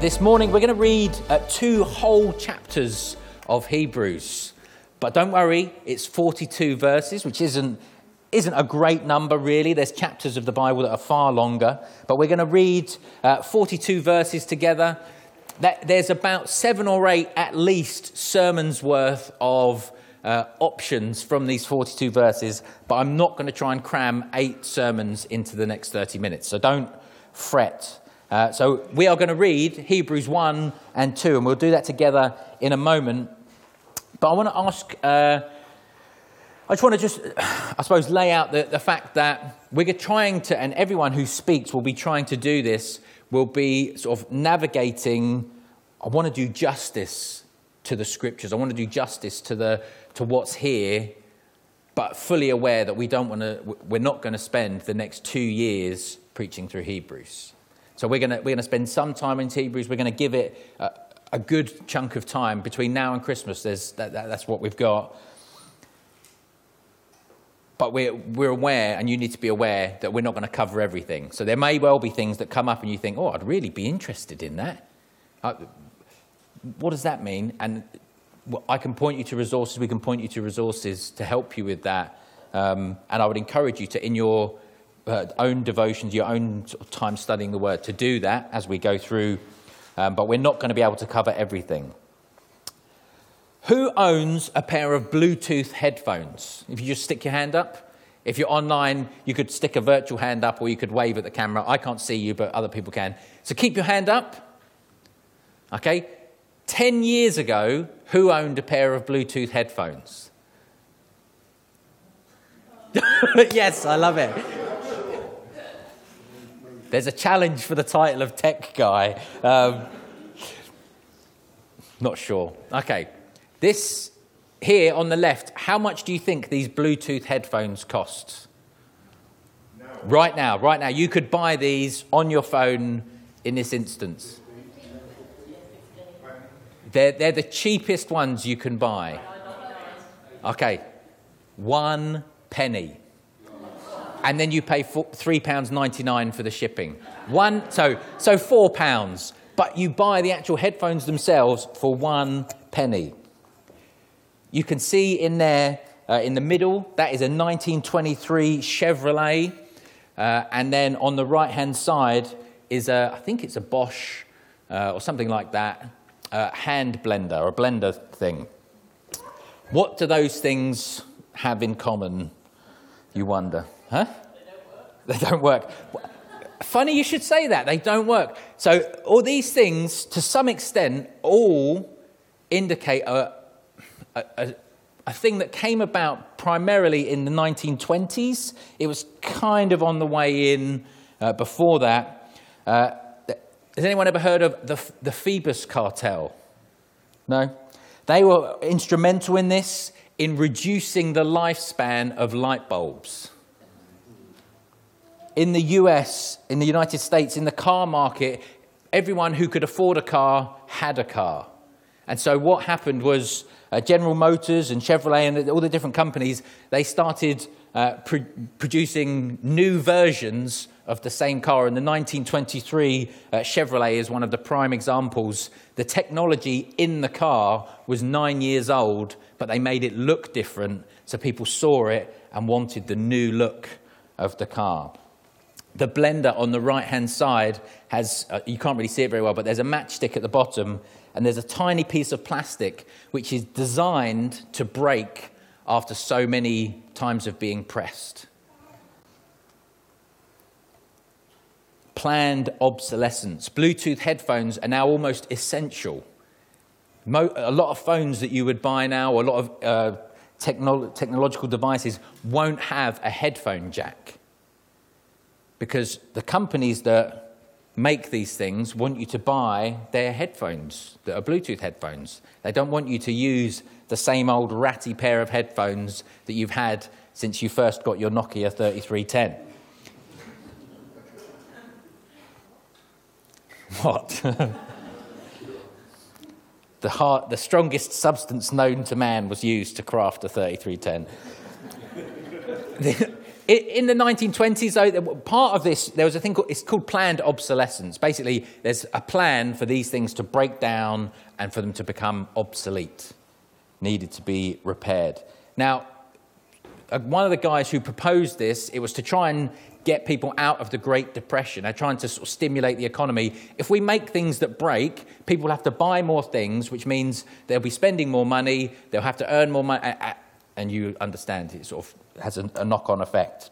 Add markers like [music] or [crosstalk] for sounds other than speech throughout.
This morning we're going to read uh, two whole chapters of Hebrews. But don't worry, it's 42 verses, which isn't, isn't a great number really. There's chapters of the Bible that are far longer. But we're going to read uh, 42 verses together. There's about seven or eight at least sermons worth of uh, options from these 42 verses, but I'm not going to try and cram eight sermons into the next 30 minutes. So don't fret. Uh, so we are going to read Hebrews 1 and 2, and we'll do that together in a moment. But I want to ask, uh, I just want to just, I suppose, lay out the, the fact that we're trying to, and everyone who speaks will be trying to do this, will be sort of navigating, I want to do justice to the scriptures. I want to do justice to, the, to what's here, but fully aware that we don't want to, we're not going to spend the next two years preaching through Hebrews. So we're going to, we're to spend some time in Hebrews. We're going to give it a, a good chunk of time between now and Christmas. That, that, that's what we've got. But we're, we're aware, and you need to be aware, that we're not going to cover everything. So there may well be things that come up and you think, oh, I'd really be interested in that. Uh, what does that mean? And I can point you to resources, we can point you to resources to help you with that. Um, and I would encourage you to, in your uh, own devotions, your own time studying the word, to do that as we go through. Um, but we're not going to be able to cover everything. Who owns a pair of Bluetooth headphones? If you just stick your hand up. If you're online, you could stick a virtual hand up or you could wave at the camera. I can't see you, but other people can. So keep your hand up. Okay? 10 years ago, who owned a pair of Bluetooth headphones? [laughs] yes, I love it. There's a challenge for the title of tech guy. Um, not sure. Okay. This here on the left, how much do you think these Bluetooth headphones cost? No. Right now, right now. You could buy these on your phone in this instance. They're, they're the cheapest ones you can buy. Okay. One penny and then you pay £3.99 for the shipping. One, so, so £4, but you buy the actual headphones themselves for one penny. You can see in there, uh, in the middle, that is a 1923 Chevrolet. Uh, and then on the right hand side is a, I think it's a Bosch uh, or something like that, uh, hand blender or a blender thing. What do those things have in common, you wonder? Huh? They don't work. Funny you should say that. They don't work. So, all these things, to some extent, all indicate a, a, a, thing that came about primarily in the 1920s. It was kind of on the way in uh, before that. Uh, has anyone ever heard of the, the Phoebus cartel? No? They were instrumental in this, in reducing the lifespan of light bulbs in the US, in the United States, in the car market, everyone who could afford a car had a car. And so what happened was uh, General Motors and Chevrolet and all the different companies, they started uh, pr- producing new versions of the same car. In the 1923 uh, Chevrolet is one of the prime examples. The technology in the car was nine years old, but they made it look different, so people saw it and wanted the new look of the car. The blender on the right hand side has, uh, you can't really see it very well, but there's a matchstick at the bottom, and there's a tiny piece of plastic which is designed to break after so many times of being pressed. Planned obsolescence. Bluetooth headphones are now almost essential. Mo- a lot of phones that you would buy now, a lot of uh, technolo- technological devices, won't have a headphone jack because the companies that make these things want you to buy their headphones that are Bluetooth headphones. They don't want you to use the same old ratty pair of headphones that you've had since you first got your Nokia 3310. [laughs] What? [laughs] the, heart, the strongest substance known to man was used to craft a 3310. [laughs] In the 1920s, though, part of this, there was a thing called, it's called planned obsolescence. Basically, there's a plan for these things to break down and for them to become obsolete, needed to be repaired. Now, uh, one of the guys who proposed this, it was to try and get people out of the Great Depression. They're trying to sort of stimulate the economy. If we make things that break, people have to buy more things, which means they'll be spending more money, they'll have to earn more money, and you understand it sort of has a, a knock on effect.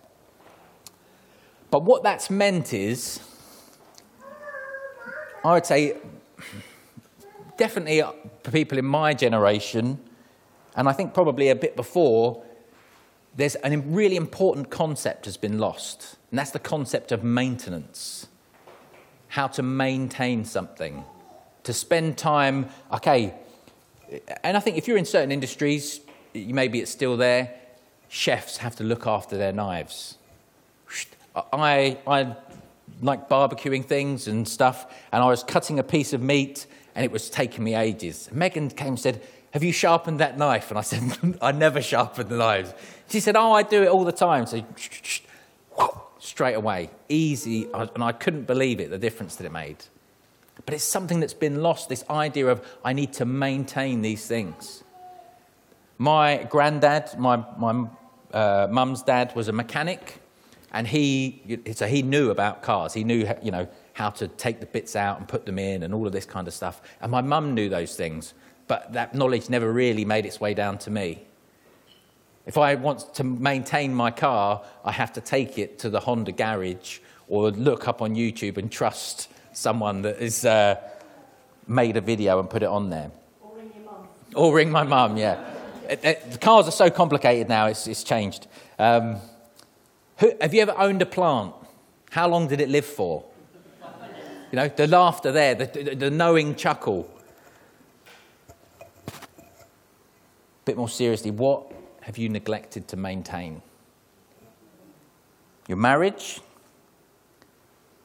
But what that's meant is, I would say, definitely for people in my generation, and I think probably a bit before, there's a really important concept has been lost, and that's the concept of maintenance. How to maintain something, to spend time, okay, and I think if you're in certain industries, maybe it's still there, chefs have to look after their knives. I, I like barbecuing things and stuff, and I was cutting a piece of meat, and it was taking me ages. Megan came and said, Have you sharpened that knife? And I said, [laughs] I never sharpen the knives. She said, Oh, I do it all the time. So straight away, easy. And I couldn't believe it, the difference that it made. But it's something that's been lost this idea of I need to maintain these things. My granddad, my, my uh, mum's dad, was a mechanic, and he, so he knew about cars. He knew, you know, how to take the bits out and put them in and all of this kind of stuff. And my mum knew those things, but that knowledge never really made its way down to me. If I want to maintain my car, I have to take it to the Honda garage or look up on YouTube and trust someone that has uh, made a video and put it on there. Or ring your mum. Or ring my mum, yeah. It, the cars are so complicated now, it's, it's changed. Um, who, have you ever owned a plant? How long did it live for? You know, the laughter there, the, the, the knowing chuckle. A bit more seriously, what have you neglected to maintain? Your marriage,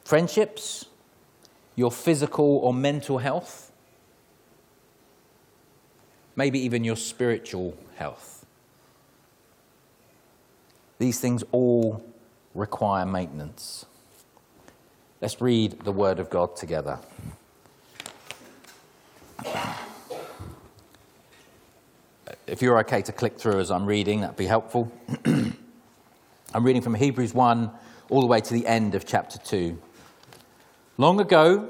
friendships, your physical or mental health, maybe even your spiritual health. These things all require maintenance. Let's read the Word of God together. If you're okay to click through as I'm reading, that'd be helpful. [clears throat] I'm reading from Hebrews 1 all the way to the end of chapter 2. Long ago,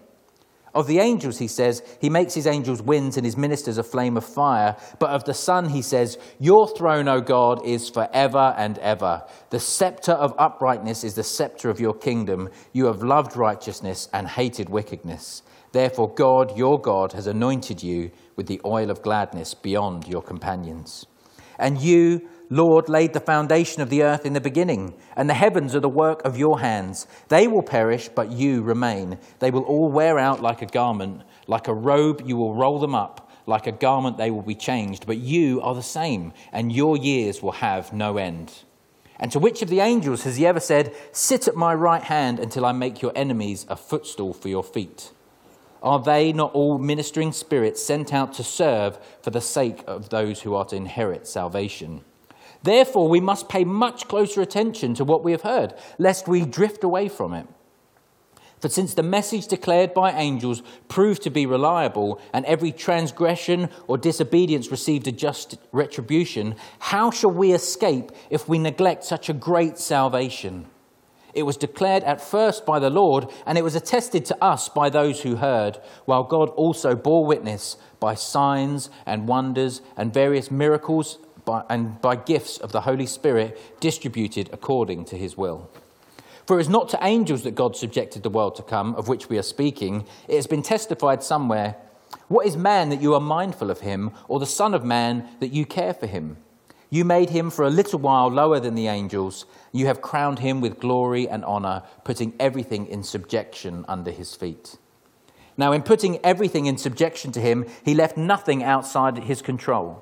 Of the angels, he says, he makes his angels winds and his ministers a flame of fire. But of the Son, he says, Your throne, O God, is forever and ever. The scepter of uprightness is the scepter of your kingdom. You have loved righteousness and hated wickedness. Therefore, God, your God, has anointed you with the oil of gladness beyond your companions. And you, Lord, laid the foundation of the earth in the beginning, and the heavens are the work of your hands. They will perish, but you remain. They will all wear out like a garment. Like a robe, you will roll them up. Like a garment, they will be changed. But you are the same, and your years will have no end. And to which of the angels has he ever said, Sit at my right hand until I make your enemies a footstool for your feet? Are they not all ministering spirits sent out to serve for the sake of those who are to inherit salvation? Therefore, we must pay much closer attention to what we have heard, lest we drift away from it. For since the message declared by angels proved to be reliable, and every transgression or disobedience received a just retribution, how shall we escape if we neglect such a great salvation? It was declared at first by the Lord, and it was attested to us by those who heard, while God also bore witness by signs and wonders and various miracles by, and by gifts of the Holy Spirit distributed according to his will. For it is not to angels that God subjected the world to come, of which we are speaking. It has been testified somewhere What is man that you are mindful of him, or the Son of Man that you care for him? You made him for a little while lower than the angels. You have crowned him with glory and honor, putting everything in subjection under his feet. Now, in putting everything in subjection to him, he left nothing outside his control.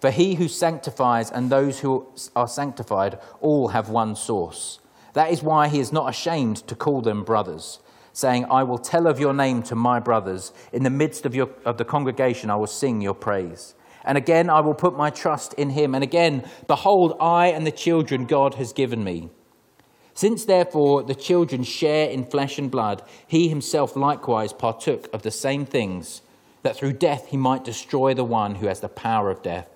For he who sanctifies and those who are sanctified all have one source. That is why he is not ashamed to call them brothers, saying, I will tell of your name to my brothers. In the midst of, your, of the congregation, I will sing your praise. And again, I will put my trust in him. And again, behold, I and the children God has given me. Since therefore the children share in flesh and blood, he himself likewise partook of the same things, that through death he might destroy the one who has the power of death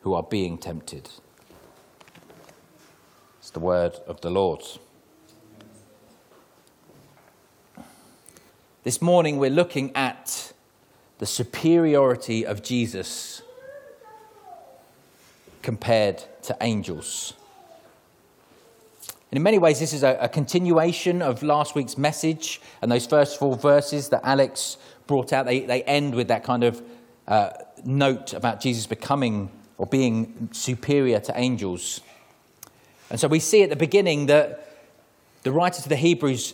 who are being tempted. It's the word of the Lord. This morning we're looking at the superiority of Jesus compared to angels. And in many ways, this is a, a, continuation of last week's message. And those first four verses that Alex brought out, they, they end with that kind of uh, note about Jesus becoming or being superior to angels. And so we see at the beginning that the writer to the Hebrews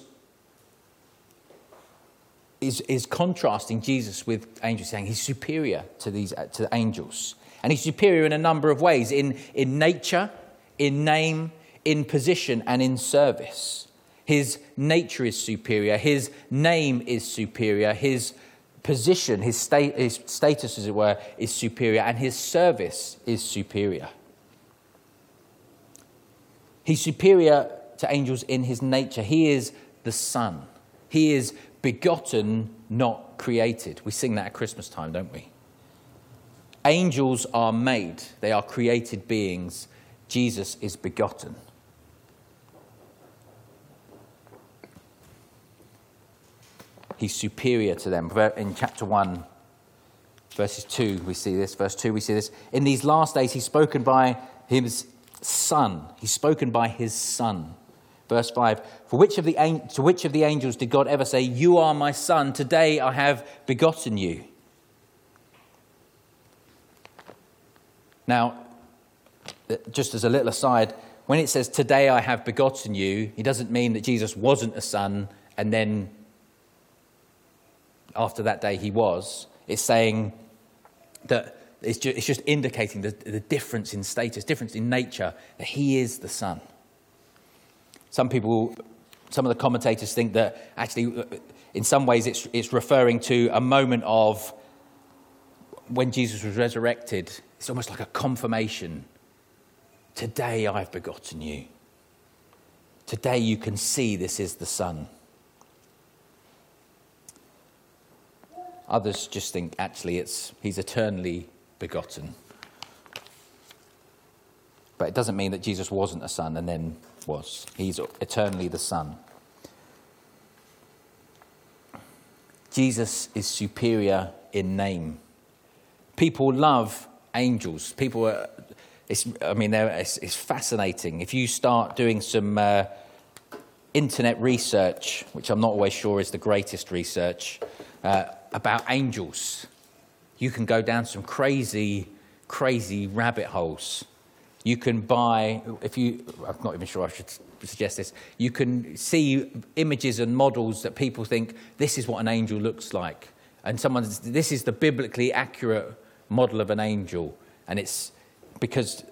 is, is contrasting Jesus with angels, saying he's superior to these uh, to the angels. And he's superior in a number of ways in, in nature, in name, in position, and in service. His nature is superior, his name is superior, his position, his, sta- his status, as it were, is superior, and his service is superior. He's superior to angels in his nature. He is the Son. He is begotten, not created. We sing that at Christmas time, don't we? Angels are made, they are created beings. Jesus is begotten. He's superior to them. In chapter 1, verses 2, we see this. Verse 2, we see this. In these last days, he's spoken by his son. He's spoken by his son. Verse 5 For which of the, to which of the angels did God ever say, You are my son, today I have begotten you? Now, uh, just as a little aside, when it says, Today I have begotten you, it doesn't mean that Jesus wasn't a son and then after that day he was, it's saying that it's just, it's just indicating the, the difference in status, difference in nature, that he is the Son. Some people, some of the commentators think that actually, uh, in some ways, it's, it's referring to a moment of when Jesus was resurrected. It's almost like a confirmation. Today I've begotten you. Today you can see this is the Son. Others just think actually it's he's eternally begotten. But it doesn't mean that Jesus wasn't a son and then was. He's eternally the son. Jesus is superior in name. People love angels. People are, it's, I mean, it's, it's, fascinating. If you start doing some uh, internet research, which I'm not always sure is the greatest research, uh, about angels. You can go down some crazy, crazy rabbit holes. You can buy, if you, I'm not even sure I should suggest this, you can see images and models that people think this is what an angel looks like. And someone, this is the biblically accurate model of an angel. And it's because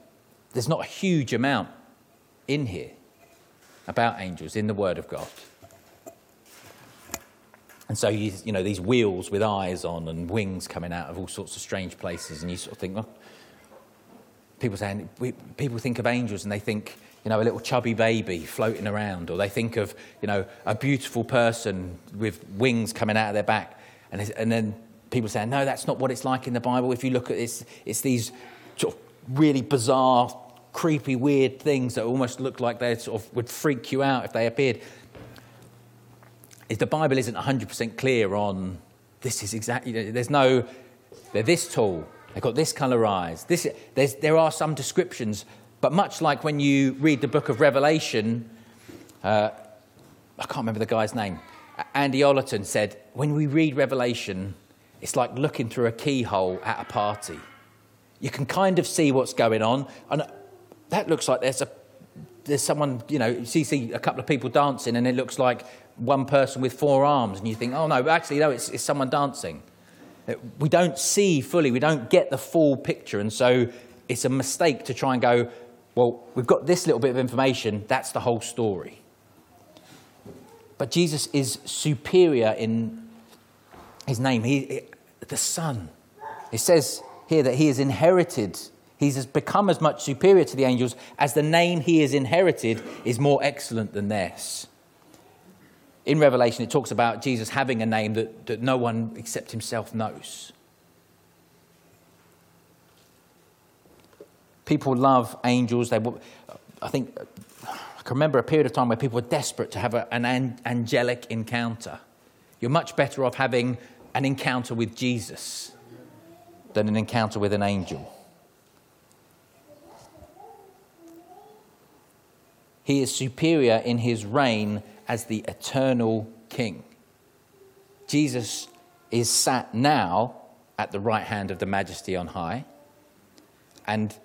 there's not a huge amount in here about angels in the Word of God. And so, you, you know, these wheels with eyes on and wings coming out of all sorts of strange places, and you sort of think, well, people saying, we, people think of angels and they think, you know, a little chubby baby floating around, or they think of, you know, a beautiful person with wings coming out of their back. And, and then people say, no, that's not what it's like in the Bible. If you look at this, it's these sort of really bizarre, creepy, weird things that almost look like they sort of would freak you out if they appeared is the Bible isn't 100% clear on this is exactly, there's no, they're this tall, they've got this colour eyes. This, there's, there are some descriptions, but much like when you read the book of Revelation, uh, I can't remember the guy's name. Andy Ollerton said, when we read Revelation, it's like looking through a keyhole at a party. You can kind of see what's going on, and that looks like there's a there's someone, you know, you see a couple of people dancing, and it looks like one person with four arms, and you think, oh no, actually, no, it's, it's someone dancing. Uh, we don't see fully, we don't get the full picture, and so it's a mistake to try and go, well, we've got this little bit of information, that's the whole story. But Jesus is superior in his name. He, the Son. It says here that he has inherited, he has become as much superior to the angels as the name he has inherited is more excellent than theirs in Revelation, it talks about Jesus having a name that, that no one except himself knows. People love angels. They, I think I can remember a period of time where people were desperate to have a, an angelic encounter. You're much better off having an encounter with Jesus than an encounter with an angel. He is superior in his reign as the eternal King. Jesus is sat now at the right hand of the majesty on high, and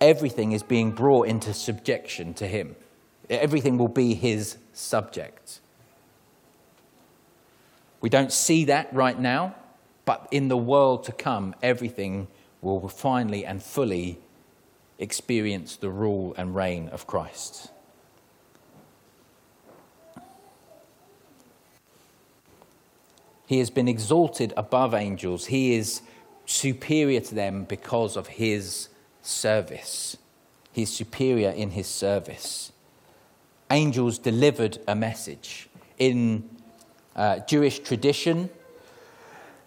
everything is being brought into subjection to him. Everything will be his subject. We don't see that right now, but in the world to come, everything will finally and fully experience the rule and reign of Christ. He has been exalted above angels. He is superior to them because of his service. He's superior in his service. Angels delivered a message. In uh, Jewish tradition,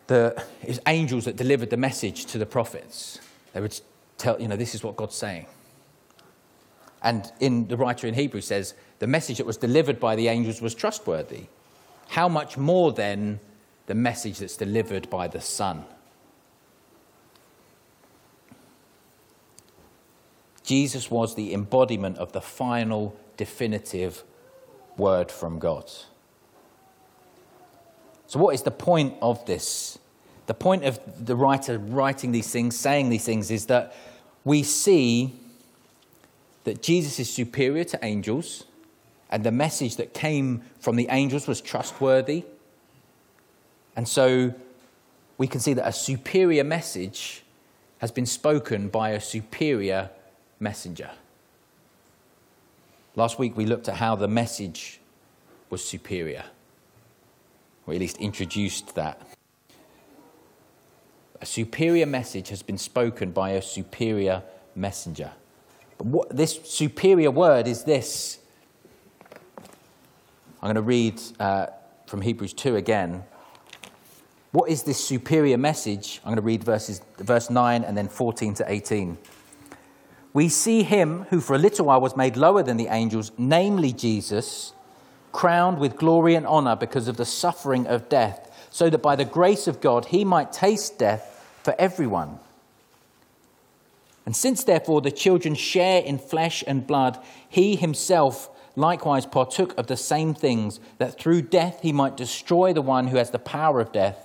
the, it was angels that delivered the message to the prophets. They would tell, you know, this is what God's saying. And in the writer in Hebrew says, the message that was delivered by the angels was trustworthy. How much more then the message that's delivered by the Son. Jesus was the embodiment of the final, definitive word from God. So, what is the point of this? The point of the writer writing these things, saying these things, is that we see that Jesus is superior to angels, and the message that came from the angels was trustworthy and so we can see that a superior message has been spoken by a superior messenger. Last week we looked at how the message was superior, or at least introduced that. A superior message has been spoken by a superior messenger. But what, this superior word is this. I'm going to read uh, from Hebrews 2 again. What is this superior message? I'm going to read verses, verse 9 and then 14 to 18. We see him who for a little while was made lower than the angels, namely Jesus, crowned with glory and honor because of the suffering of death, so that by the grace of God he might taste death for everyone. And since therefore the children share in flesh and blood, he himself likewise partook of the same things, that through death he might destroy the one who has the power of death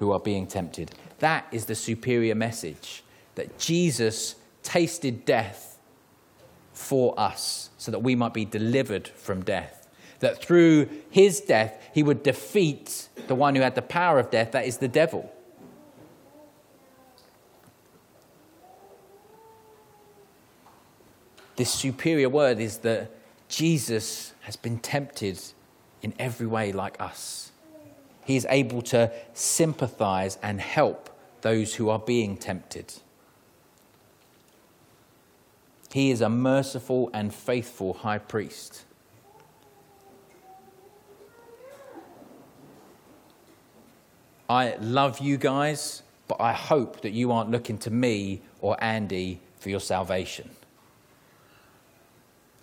who are being tempted. That is the superior message that Jesus tasted death for us so that we might be delivered from death. That through his death, he would defeat the one who had the power of death, that is the devil. This superior word is that Jesus has been tempted in every way like us. He is able to sympathize and help those who are being tempted. He is a merciful and faithful high priest. I love you guys, but I hope that you aren't looking to me or Andy for your salvation.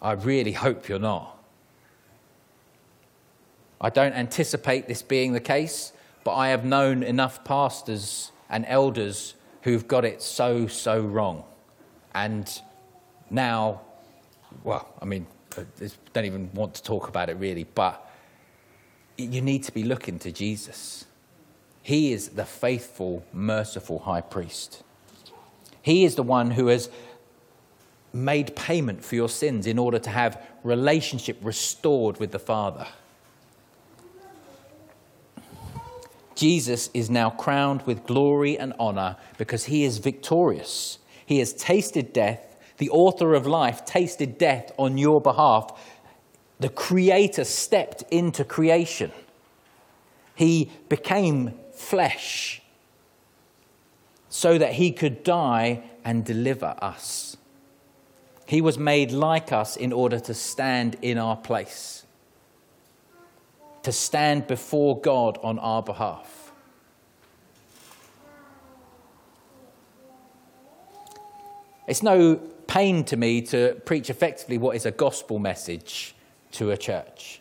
I really hope you're not. I don't anticipate this being the case, but I have known enough pastors and elders who've got it so, so wrong. And now, well, I mean, I don't even want to talk about it really, but you need to be looking to Jesus. He is the faithful, merciful high priest. He is the one who has made payment for your sins in order to have relationship restored with the Father. Jesus is now crowned with glory and honor because he is victorious. He has tasted death. The author of life tasted death on your behalf. The Creator stepped into creation. He became flesh so that he could die and deliver us. He was made like us in order to stand in our place to stand before God on our behalf. It's no pain to me to preach effectively what is a gospel message to a church.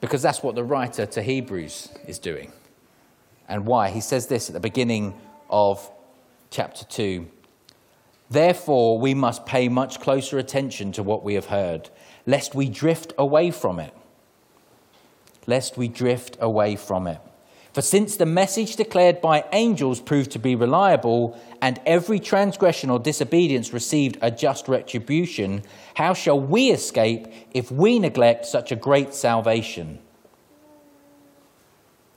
Because that's what the writer to Hebrews is doing. And why? He says this at the beginning of chapter 2. Therefore, we must pay much closer attention to what we have heard lest we drift away from it. Lest we drift away from it. For since the message declared by angels proved to be reliable, and every transgression or disobedience received a just retribution, how shall we escape if we neglect such a great salvation?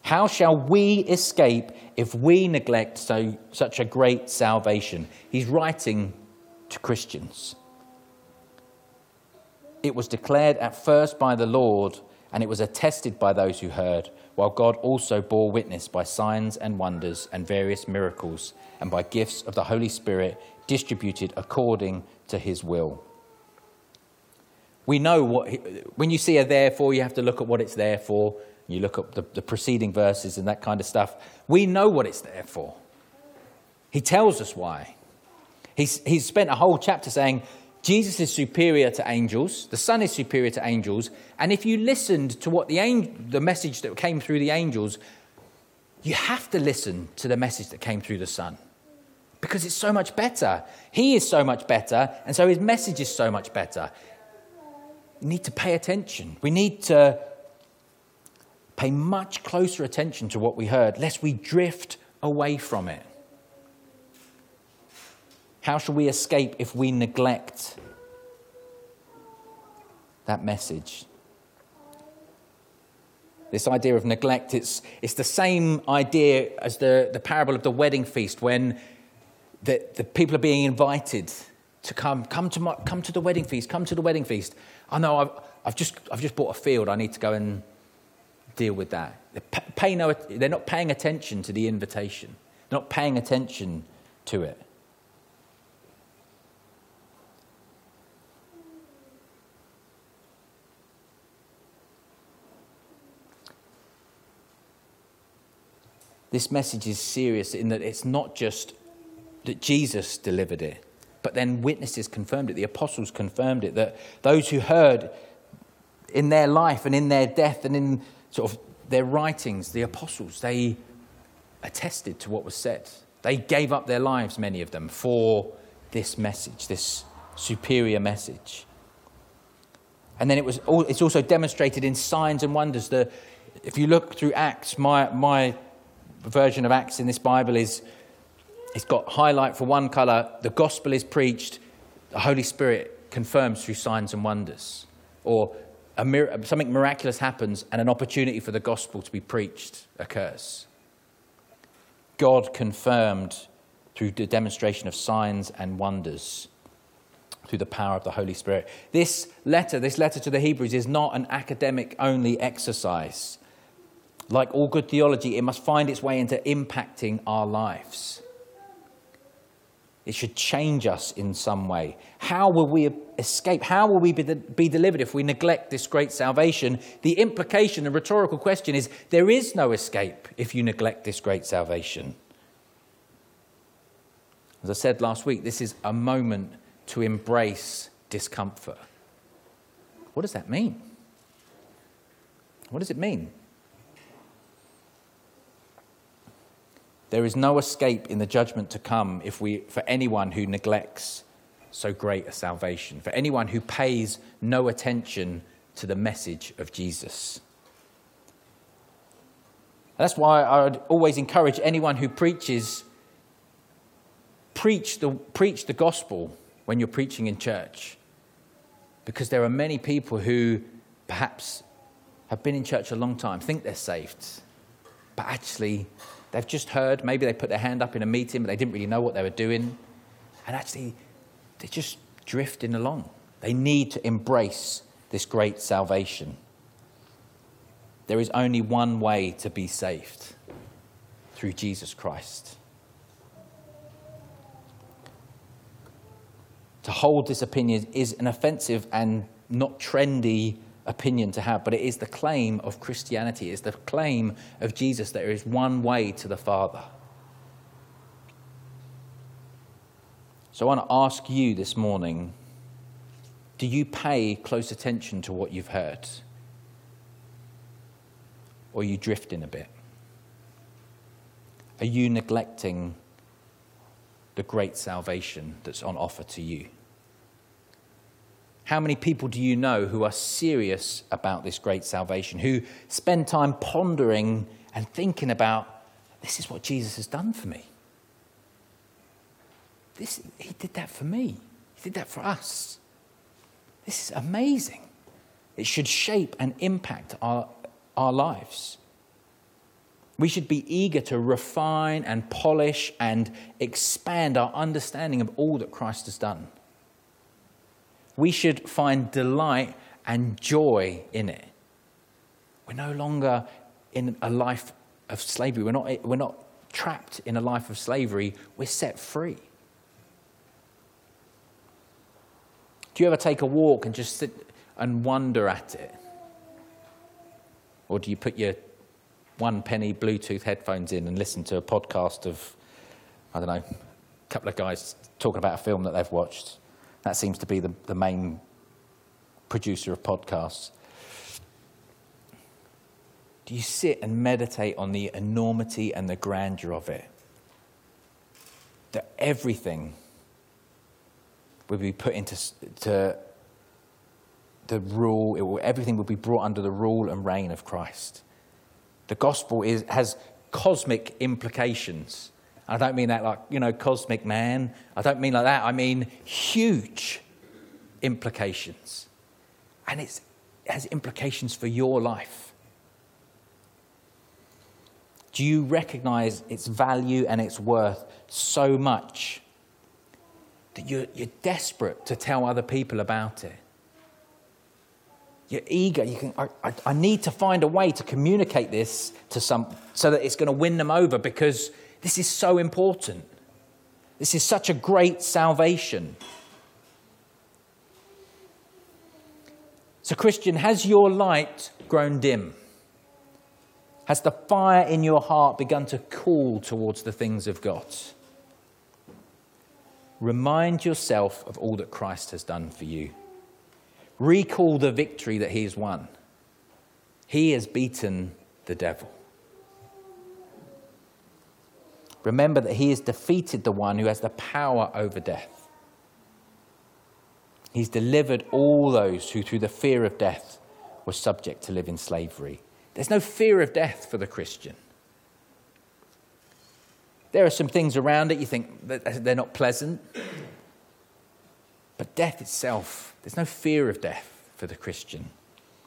How shall we escape if we neglect so, such a great salvation? He's writing to Christians. It was declared at first by the Lord, and it was attested by those who heard, while God also bore witness by signs and wonders and various miracles, and by gifts of the Holy Spirit distributed according to his will. We know what, when you see a therefore, you have to look at what it's there for. You look up the, the preceding verses and that kind of stuff. We know what it's there for. He tells us why. He's, he's spent a whole chapter saying, Jesus is superior to angels, the Son is superior to angels, and if you listened to what the, angel, the message that came through the angels, you have to listen to the message that came through the Son because it's so much better. He is so much better, and so his message is so much better. We need to pay attention. We need to pay much closer attention to what we heard, lest we drift away from it. How shall we escape if we neglect that message? This idea of neglect, it's, it's the same idea as the, the parable of the wedding feast when the, the people are being invited to come, come to, my, come to the wedding feast, come to the wedding feast. I know I've, I've, just, I've just bought a field, I need to go and deal with that. They pay no, they're not paying attention to the invitation, they're not paying attention to it. This message is serious in that it's not just that Jesus delivered it, but then witnesses confirmed it, the apostles confirmed it, that those who heard in their life and in their death and in sort of their writings, the apostles, they attested to what was said. They gave up their lives, many of them, for this message, this superior message. And then it was, it's also demonstrated in signs and wonders. The, if you look through Acts, my, my version of Acts in this Bible is it's got highlight for one colour, the gospel is preached, the Holy Spirit confirms through signs and wonders. Or mir- something miraculous happens and an opportunity for the gospel to be preached occurs. God confirmed through the demonstration of signs and wonders through the power of the Holy Spirit. This letter, this letter to the Hebrews, is not an academic only exercise. Like all good theology, it must find its way into impacting our lives. It should change us in some way. How will we escape? How will we be, be delivered if we neglect this great salvation? The implication, the rhetorical question is there is no escape if you neglect this great salvation. As I said last week, this is a moment to embrace discomfort. What does that mean? What does it mean? There is no escape in the judgment to come if we, for anyone who neglects so great a salvation, for anyone who pays no attention to the message of Jesus. That's why I would always encourage anyone who preaches, preach the, preach the gospel when you're preaching in church. Because there are many people who perhaps have been in church a long time, think they're saved, but actually They've just heard, maybe they put their hand up in a meeting, but they didn't really know what they were doing. And actually, they're just drifting along. They need to embrace this great salvation. There is only one way to be saved through Jesus Christ. To hold this opinion is an offensive and not trendy opinion to have, but it is the claim of Christianity, it's the claim of Jesus that there is one way to the Father. So I want to ask you this morning do you pay close attention to what you've heard? Or are you drifting a bit? Are you neglecting the great salvation that's on offer to you? How many people do you know who are serious about this great salvation, who spend time pondering and thinking about this is what Jesus has done for me? This, he did that for me, He did that for us. This is amazing. It should shape and impact our, our lives. We should be eager to refine and polish and expand our understanding of all that Christ has done we should find delight and joy in it. We're no longer in a life of slavery. We're not, we're not trapped in a life of slavery. We're set free. Do you ever take a walk and just sit and wonder at it? Or do you put your one penny Bluetooth headphones in and listen to a podcast of, I don't know, a couple of guys talking about a film that they've watched? That seems to be the, the main producer of podcasts. Do you sit and meditate on the enormity and the grandeur of it? That everything will be put into to the rule, will, everything will be brought under the rule and reign of Christ. The gospel is, has cosmic implications. I don't mean that like, you know, cosmic man. I don't mean like that. I mean huge implications. And it has implications for your life. Do you recognize its value and its worth so much that you're, you're desperate to tell other people about it? You're eager. You can, I, I, I need to find a way to communicate this to some so that it's going to win them over because this is so important. This is such a great salvation. So, Christian, has your light grown dim? Has the fire in your heart begun to cool towards the things of God? Remind yourself of all that Christ has done for you. Recall the victory that he has won. He has beaten the devil. Remember that he has defeated the one who has the power over death. He's delivered all those who, through the fear of death, were subject to live in slavery. There's no fear of death for the Christian. There are some things around it you think they're not pleasant. But death itself, there's no fear of death for the Christian.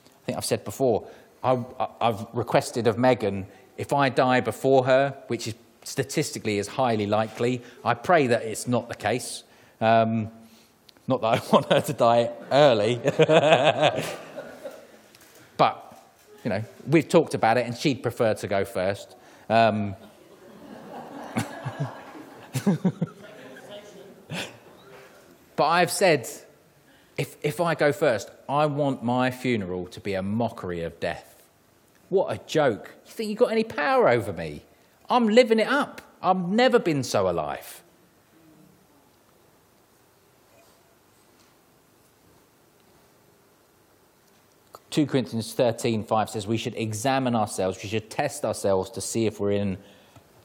I think I've said before, I, have requested of Megan, if I die before her, which is statistically is highly likely, I pray that it's not the case. Um, not that I [laughs] want her to die early. [laughs] but, you know, we've talked about it and she'd prefer to go first. Um, [laughs] but I've said, if, if I go first, I want my funeral to be a mockery of death. What a joke. You think you've got any power over me? I'm living it up. I've never been so alive. 2 Corinthians 13, 5 says we should examine ourselves, we should test ourselves to see if we're in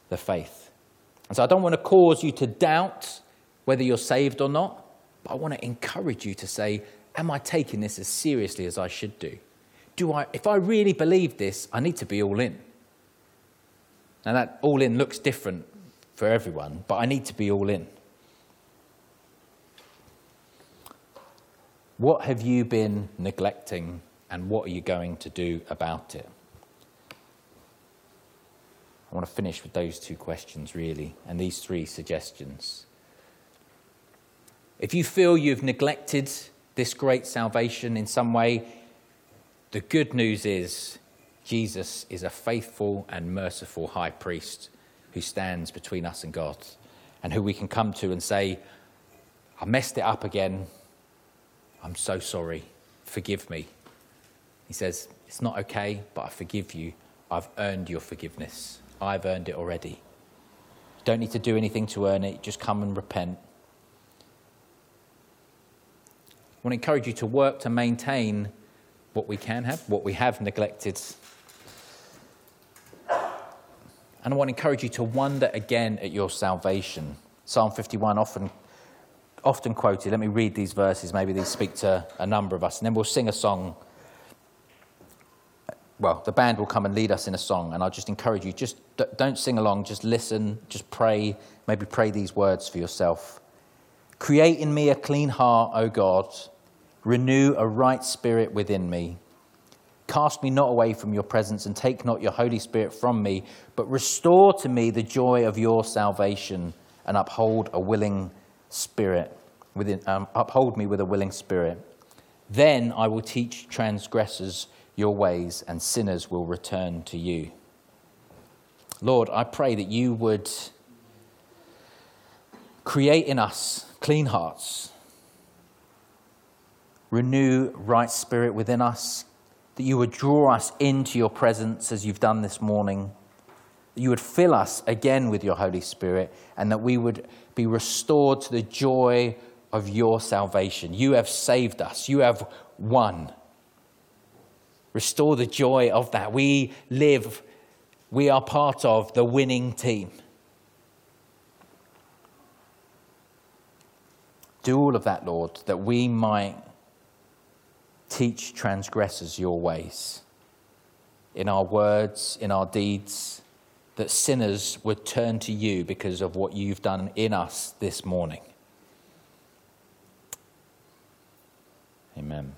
the faith. And so I don't want to cause you to doubt whether you're saved or not, but I want to encourage you to say, Am I taking this as seriously as I should do? Do I, if I really believe this, I need to be all in. Now, that all in looks different for everyone, but I need to be all in. What have you been neglecting and what are you going to do about it? I want to finish with those two questions, really, and these three suggestions. If you feel you've neglected this great salvation in some way, the good news is Jesus is a faithful and merciful high priest who stands between us and God and who we can come to and say, I messed it up again. I'm so sorry. Forgive me. He says, It's not okay, but I forgive you. I've earned your forgiveness. I've earned it already. Don't need to do anything to earn it, just come and repent. I want to encourage you to work to maintain what we can have, what we have neglected. And I want to encourage you to wonder again at your salvation. Psalm 51 often often quoted. Let me read these verses. Maybe these speak to a number of us. And then we'll sing a song well, the band will come and lead us in a song, and I'll just encourage you just don't sing along, just listen, just pray, maybe pray these words for yourself. Create in me a clean heart, O God, renew a right spirit within me. Cast me not away from your presence, and take not your Holy Spirit from me, but restore to me the joy of your salvation, and uphold a willing spirit. Within, um, uphold me with a willing spirit. Then I will teach transgressors your ways, and sinners will return to you. Lord, I pray that you would create in us clean hearts, renew right spirit within us, that you would draw us into your presence as you've done this morning, that you would fill us again with your Holy Spirit, and that we would be restored to the joy of your salvation. You have saved us, you have won. Restore the joy of that. We live, we are part of the winning team. Do all of that, Lord, that we might Teach transgressors your ways. In our words, in our deeds, that sinners would turn to you because of what you've done in us this morning. Amen.